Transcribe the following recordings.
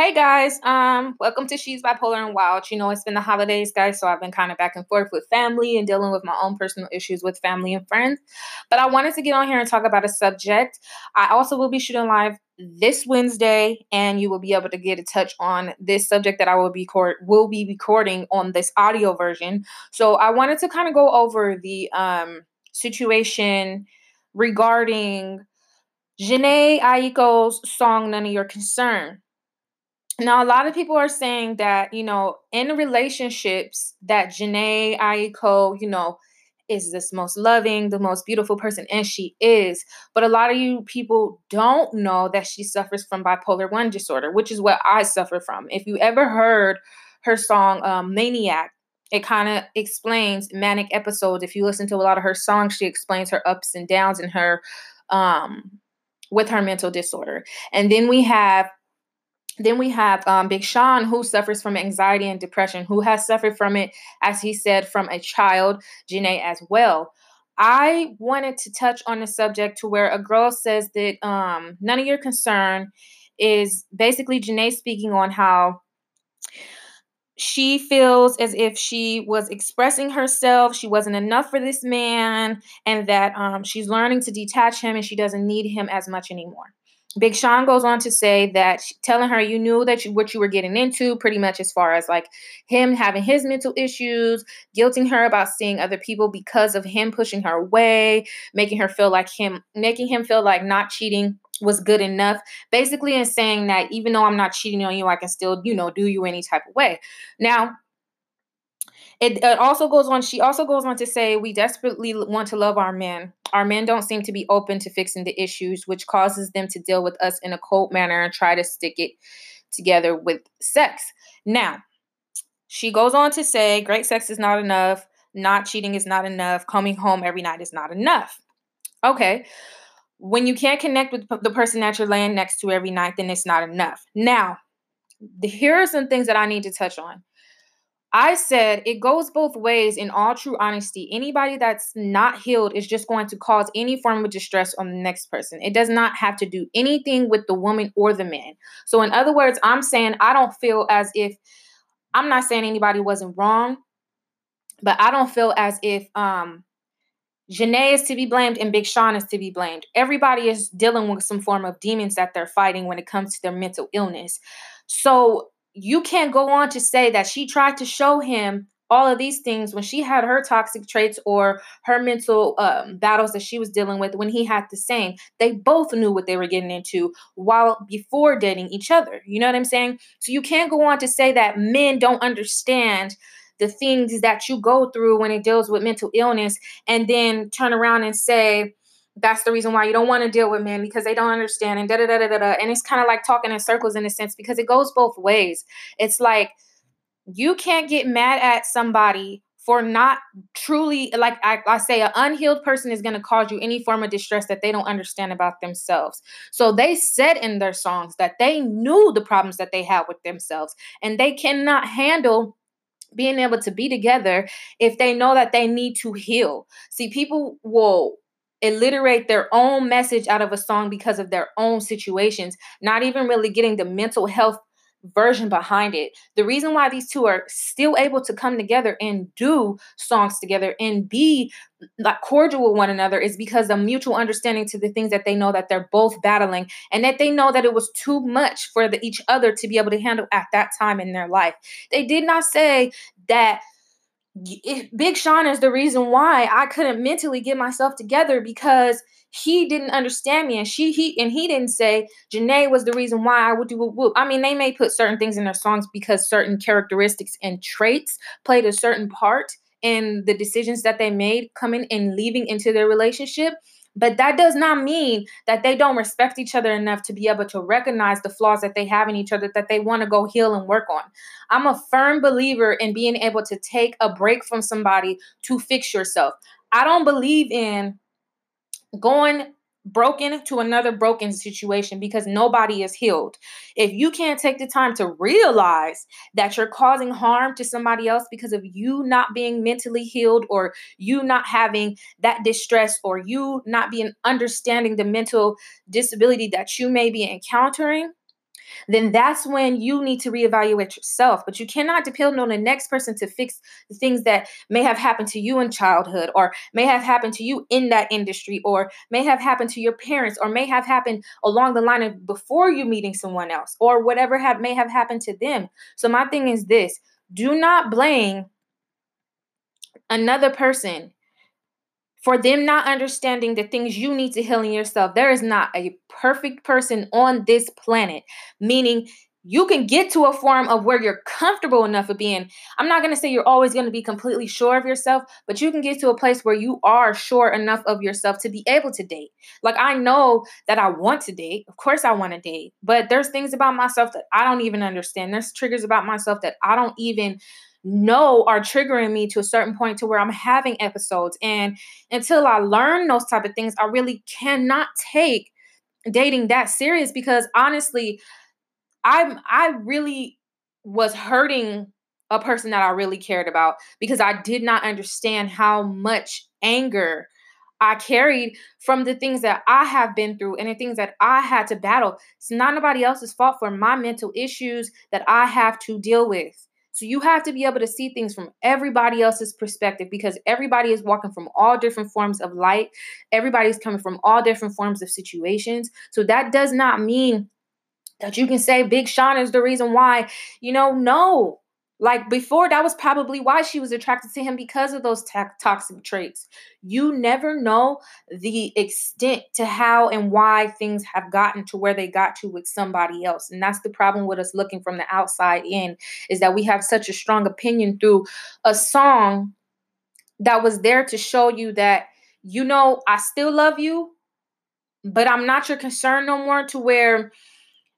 Hey guys, um, welcome to She's Bipolar and Wild. You know, it's been the holidays, guys, so I've been kind of back and forth with family and dealing with my own personal issues with family and friends. But I wanted to get on here and talk about a subject. I also will be shooting live this Wednesday, and you will be able to get a touch on this subject that I will be court will be recording on this audio version. So I wanted to kind of go over the um situation regarding Jhené Aiko's song None of Your Concern. Now, a lot of people are saying that, you know, in relationships, that Jhené Aiko, you know, is this most loving, the most beautiful person, and she is. But a lot of you people don't know that she suffers from bipolar 1 disorder, which is what I suffer from. If you ever heard her song um, Maniac, it kind of explains manic episodes. If you listen to a lot of her songs, she explains her ups and downs and her um with her mental disorder. And then we have then we have um, Big Sean, who suffers from anxiety and depression, who has suffered from it, as he said, from a child, Jhené as well. I wanted to touch on the subject to where a girl says that um, none of your concern is basically Jhené speaking on how she feels as if she was expressing herself she wasn't enough for this man and that um, she's learning to detach him and she doesn't need him as much anymore Big Sean goes on to say that telling her you knew that you, what you were getting into, pretty much as far as like him having his mental issues, guilting her about seeing other people because of him pushing her away, making her feel like him, making him feel like not cheating was good enough. Basically, in saying that even though I'm not cheating on you, I can still, you know, do you any type of way. Now, it, it also goes on, she also goes on to say, We desperately want to love our men. Our men don't seem to be open to fixing the issues, which causes them to deal with us in a cold manner and try to stick it together with sex. Now, she goes on to say, Great sex is not enough. Not cheating is not enough. Coming home every night is not enough. Okay. When you can't connect with the person that you're laying next to every night, then it's not enough. Now, here are some things that I need to touch on. I said it goes both ways in all true honesty. Anybody that's not healed is just going to cause any form of distress on the next person. It does not have to do anything with the woman or the man. So, in other words, I'm saying I don't feel as if I'm not saying anybody wasn't wrong, but I don't feel as if um Jhené is to be blamed and Big Sean is to be blamed. Everybody is dealing with some form of demons that they're fighting when it comes to their mental illness. So you can't go on to say that she tried to show him all of these things when she had her toxic traits or her mental um, battles that she was dealing with when he had the same. They both knew what they were getting into while before dating each other. You know what i'm saying? So you can't go on to say that men don't understand the things that you go through when it deals with mental illness and then turn around and say that's the reason why you don't want to deal with men because they don't understand and da da da da da. And it's kind of like talking in circles in a sense because it goes both ways. It's like you can't get mad at somebody for not truly like I, I say an unhealed person is going to cause you any form of distress that they don't understand about themselves so they said in their songs that they knew the problems that they had with themselves and they cannot handle being able to be together if they know that they need to heal see people will alliterate their own message out of a song because of their own situations, not even really getting the mental health version behind it. The reason why these two are still able to come together and do songs together and be like cordial with one another is because of mutual understanding to the things that they know that they're both battling and that they know that it was too much for the, each other to be able to handle at that time in their life. They did not say that Big Sean is the reason why I couldn't mentally get myself together because he didn't understand me and she he and he didn't say Jhené was the reason why I would do whoop whoop. I mean, they may put certain things in their songs because certain characteristics and traits played a certain part in the decisions that they made coming and leaving into their relationship. But that does not mean that they don't respect each other enough to be able to recognize the flaws that they have in each other that they want to go heal and work on. I'm a firm believer in being able to take a break from somebody to fix yourself. I don't believe in going broken to another broken situation because nobody is healed. If you can't take the time to realize that you're causing harm to somebody else because of you not being mentally healed or you not having that distress or you not being understanding the mental disability that you may be encountering, then that's when you need to reevaluate yourself. But you cannot depend on the next person to fix the things that may have happened to you in childhood, or may have happened to you in that industry, or may have happened to your parents, or may have happened along the line of before you meeting someone else, or whatever have may have happened to them. So my thing is this: do not blame another person for them not understanding the things you need to heal in yourself. There is not a perfect person on this planet, meaning you can get to a form of where you're comfortable enough of being. I'm not going to say you're always going to be completely sure of yourself, but you can get to a place where you are sure enough of yourself to be able to date. Like, I know that I want to date. Of course, I want to date, but there's things about myself that I don't even understand. There's triggers about myself that I don't even know are triggering me to a certain point to where I'm having episodes. And until I learn those type of things, I really cannot take dating that serious because honestly, I'm I really was hurting a person that I really cared about because I did not understand how much anger I carried from the things that I have been through and the things that I had to battle. It's not nobody else's fault for my mental issues that I have to deal with. So you have to be able to see things from everybody else's perspective because everybody is walking from all different forms of light. Everybody's coming from all different forms of situations. So that does not mean that you can say Big Sean is the reason why. You know, no. Like before, that was probably why she was attracted to him because of those toxic traits. You never know the extent to how and why things have gotten to where they got to with somebody else. And that's the problem with us looking from the outside in is that we have such a strong opinion through a song that was there to show you that, you know, I still love you, but I'm not your concern no more to where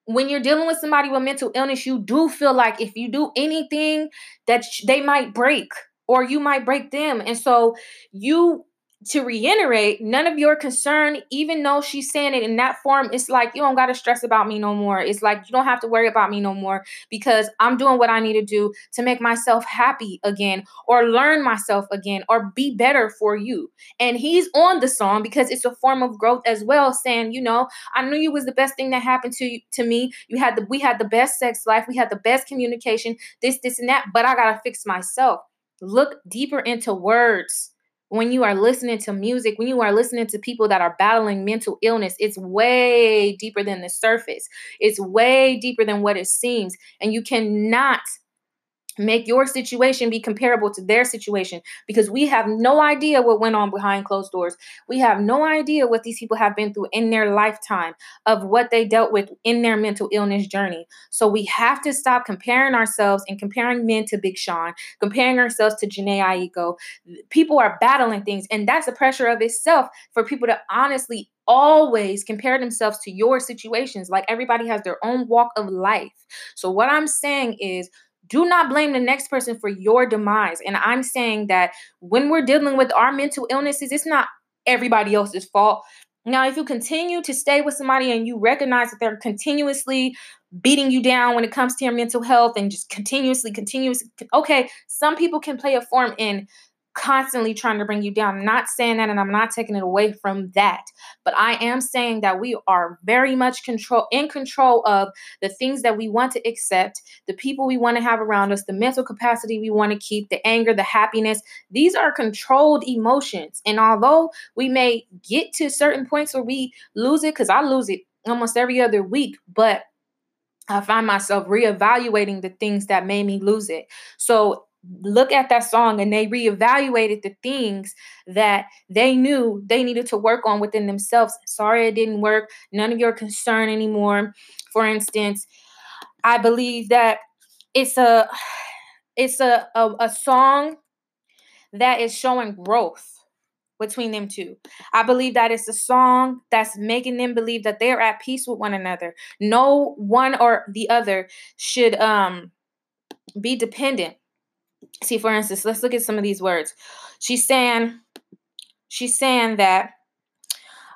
when you're dealing with somebody with mental illness, you do feel like if you do anything that they might break or you might break them. And so you to reiterate, none of your concern, even though she's saying it in that form, it's like you don't got to stress about me no more. It's like you don't have to worry about me no more because I'm doing what I need to do to make myself happy again or learn myself again or be better for you. And he's on the song because it's a form of growth as well, saying, you know, I knew you was the best thing that happened to you, to me. You had the we had the best sex life, we had the best communication, this, this, and that, but I gotta fix myself. Look deeper into words when you are listening to music, when you are listening to people that are battling mental illness, it's way deeper than the surface. It's way deeper than what it seems. And you cannot make your situation be comparable to their situation because we have no idea what went on behind closed doors. We have no idea what these people have been through in their lifetime of what they dealt with in their mental illness journey. So we have to stop comparing ourselves and comparing men to Big Sean, comparing ourselves to Jhené Aiko. People are battling things, and that's a pressure of itself for people to honestly always compare themselves to your situations. Like everybody has their own walk of life. So what I'm saying is do not blame the next person for your demise. And I'm saying that when we're dealing with our mental illnesses, it's not everybody else's fault. Now, if you continue to stay with somebody and you recognize that they're continuously beating you down when it comes to your mental health and just continuously, continuously, okay, some people can play a form in constantly trying to bring you down. I'm not saying that and I'm not taking it away from that. But I am saying that we are very much control in control of the things that we want to accept, the people we want to have around us, the mental capacity we want to keep, the anger, the happiness. These are controlled emotions. And although we may get to certain points where we lose it, because I lose it almost every other week, but I find myself reevaluating the things that made me lose it. So look at that song and they reevaluated the things that they knew they needed to work on within themselves. Sorry it didn't work. None of your concern anymore. For instance, I believe that it's a it's a, a, a song that is showing growth between them two. I believe that it's a song that's making them believe that they're at peace with one another. No one or the other should um be dependent see for instance let's look at some of these words. She's saying she's saying that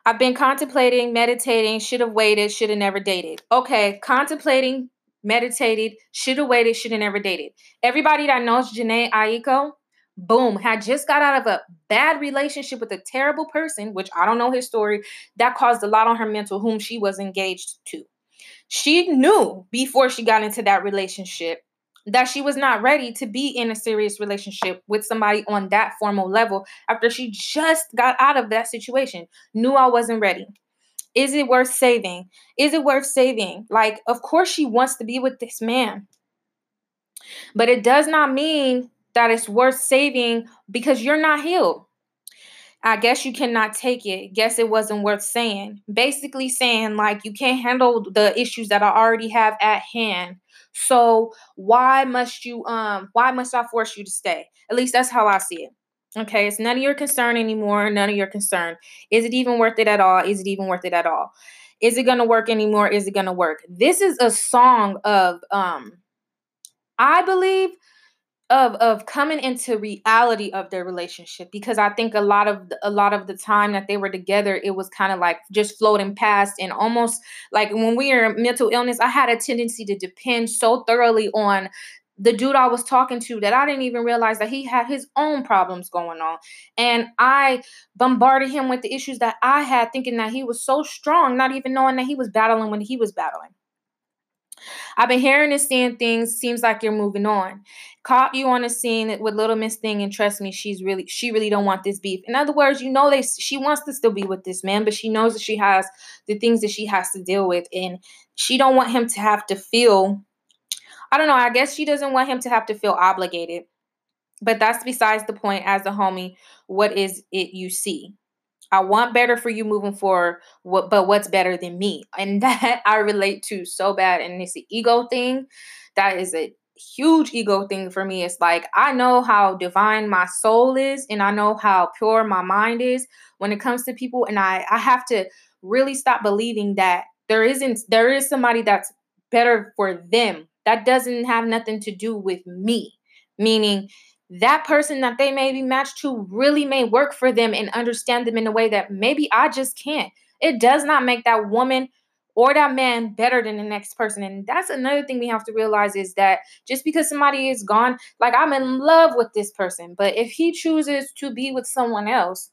i've been contemplating meditating should have waited should have never dated. Okay contemplating meditated should have waited should have never dated. Everybody that knows jhené aiko boom had just got out of a bad relationship with a terrible person which i don't know his story that caused a lot on her mental whom she was engaged to. She knew before she got into that relationship that she was not ready to be in a serious relationship with somebody on that formal level after she just got out of that situation. Knew I wasn't ready. Is it worth saving? Is it worth saving? Like, of course, she wants to be with this man. But it does not mean that it's worth saving because you're not healed. I guess you cannot take it. Guess it wasn't worth saying. Basically, saying like you can't handle the issues that I already have at hand. So why must you um why must I force you to stay? At least that's how I see it. Okay, it's none of your concern anymore. None of your concern. Is it even worth it at all? Is it even worth it at all? Is it gonna work anymore? Is it gonna work? This is a song of um I believe of of coming into reality of their relationship because I think a lot of a lot of the time that they were together it was kind of like just floating past and almost like when we are mental illness I had a tendency to depend so thoroughly on the dude I was talking to that I didn't even realize that he had his own problems going on. And I bombarded him with the issues that I had, thinking that he was so strong, not even knowing that he was battling when he was battling. I've been hearing and seeing things. Seems like you're moving on. Caught you on the scene with Little Miss Thing, and trust me, she's really she really don't want this beef. In other words, you know they she wants to still be with this man, but she knows that she has the things that she has to deal with, and she don't want him to have to feel. I don't know. I guess she doesn't want him to have to feel obligated. But that's besides the point. As a homie, what is it you see? I want better for you moving forward, but what's better than me? And that I relate to so bad. And it's the ego thing. That is a huge ego thing for me. It's like I know how divine my soul is, and I know how pure my mind is when it comes to people. And I, I have to really stop believing that there isn't there is somebody that's better for them. That doesn't have nothing to do with me. Meaning that person that they may be matched to really may work for them and understand them in a way that maybe I just can't. It does not make that woman or that man better than the next person. And that's another thing we have to realize is that just because somebody is gone, like I'm in love with this person, but if he chooses to be with someone else,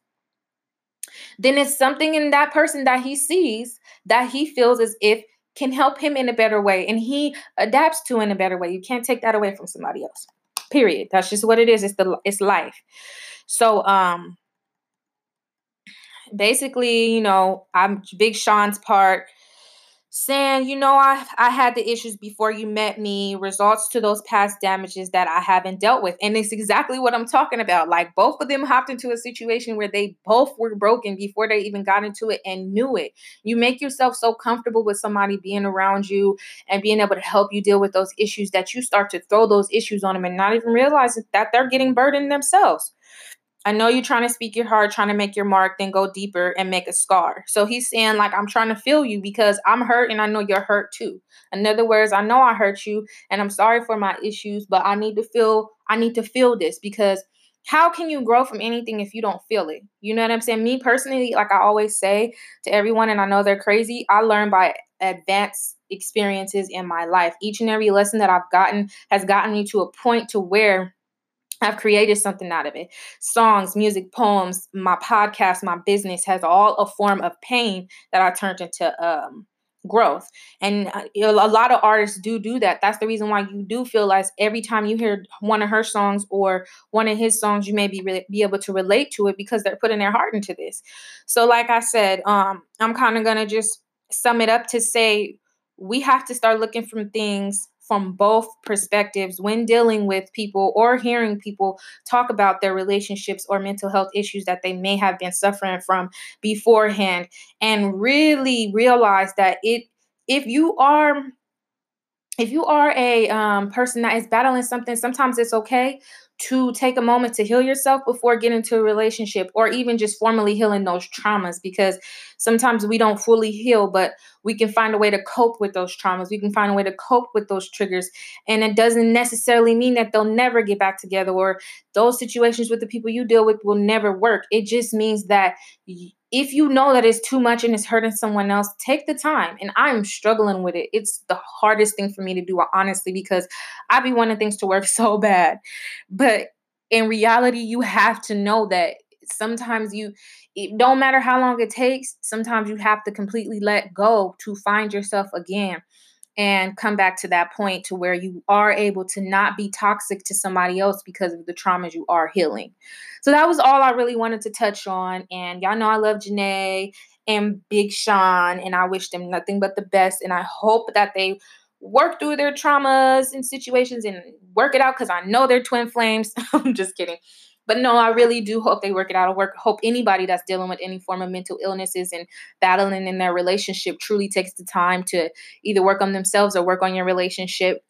then it's something in that person that he sees that he feels as if can help him in a better way and he adapts to in a better way. You can't take that away from somebody else. Period. That's just what it is. It's the it's life. So um basically, you know, I'm Big Sean's part saying, you know, I I had the issues before you met me, results to those past damages that I haven't dealt with. And it's exactly what I'm talking about. Like both of them hopped into a situation where they both were broken before they even got into it and knew it. You make yourself so comfortable with somebody being around you and being able to help you deal with those issues that you start to throw those issues on them and not even realize that they're getting burdened themselves. I know you're trying to speak your heart, trying to make your mark, then go deeper and make a scar. So he's saying, like, I'm trying to feel you because I'm hurt and I know you're hurt too. In other words, I know I hurt you and I'm sorry for my issues, but I need to feel, I need to feel this because how can you grow from anything if you don't feel it? You know what I'm saying? Me personally, like I always say to everyone, and I know they're crazy, I learn by advanced experiences in my life. Each and every lesson that I've gotten has gotten me to a point to where I've created something out of it. Songs, music, poems, my podcast, my business has all a form of pain that I turned into um, growth. And uh, a lot of artists do do that. That's the reason why you do feel like every time you hear one of her songs or one of his songs, you may be re- be able to relate to it because they're putting their heart into this. So, like I said, um, I'm kind of gonna just sum it up to say we have to start looking from things from both perspectives when dealing with people or hearing people talk about their relationships or mental health issues that they may have been suffering from beforehand and really realize that it if you are if you are a um, person that is battling something sometimes it's okay to take a moment to heal yourself before getting into a relationship or even just formally healing those traumas because sometimes we don't fully heal but we can find a way to cope with those traumas. We can find a way to cope with those triggers. And it doesn't necessarily mean that they'll never get back together or those situations with the people you deal with will never work. It just means that if you know that it's too much and it's hurting someone else, take the time. And I'm struggling with it. It's the hardest thing for me to do, honestly, because I be wanting things to work so bad. But in reality, you have to know that sometimes you it don't matter how long it takes sometimes you have to completely let go to find yourself again and come back to that point to where you are able to not be toxic to somebody else because of the traumas you are healing. So that was all I really wanted to touch on. And y'all know I love Jhené and Big Sean, and I wish them nothing but the best. And I hope that they work through their traumas and situations and work it out because I know they're twin flames. I'm just kidding. But no, I really do hope they work it out. I work hope anybody that's dealing with any form of mental illnesses and battling in their relationship truly takes the time to either work on themselves or work on your relationship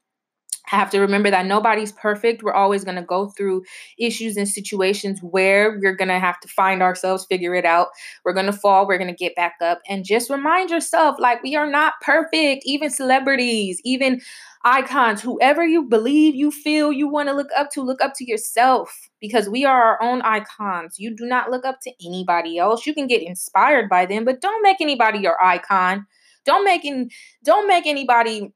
have to remember that nobody's perfect. We're always going to go through issues and situations where we're going to have to find ourselves, figure it out. We're going to fall, we're going to get back up. And just remind yourself like we are not perfect, even celebrities, even icons, whoever you believe, you feel you want to look up to, look up to yourself because we are our own icons. You do not look up to anybody else. You can get inspired by them, but don't make anybody your icon. Don't make in, don't make anybody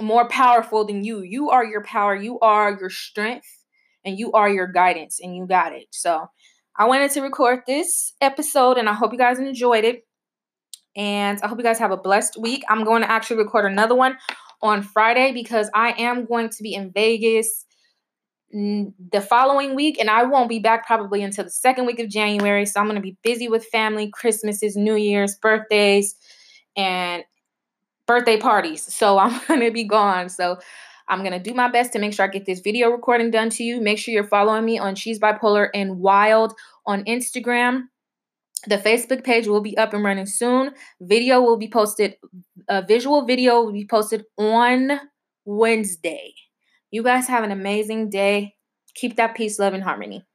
more powerful than you. You are your power, you are your strength, and you are your guidance, and you got it. So, I wanted to record this episode, and I hope you guys enjoyed it. And I hope you guys have a blessed week. I'm going to actually record another one on Friday because I am going to be in Vegas the following week and I won't be back probably until the second week of January. So I'm going to be busy with family, Christmases, New Year's, birthdays, and birthday parties. So I'm going to be gone. So I'm going to do my best to make sure I get this video recording done to you. Make sure you're following me on She's Bipolar and Wild on Instagram. The Facebook page will be up and running soon. Video will be posted, a visual video will be posted on Wednesday. You guys have an amazing day. Keep that peace, love, and harmony.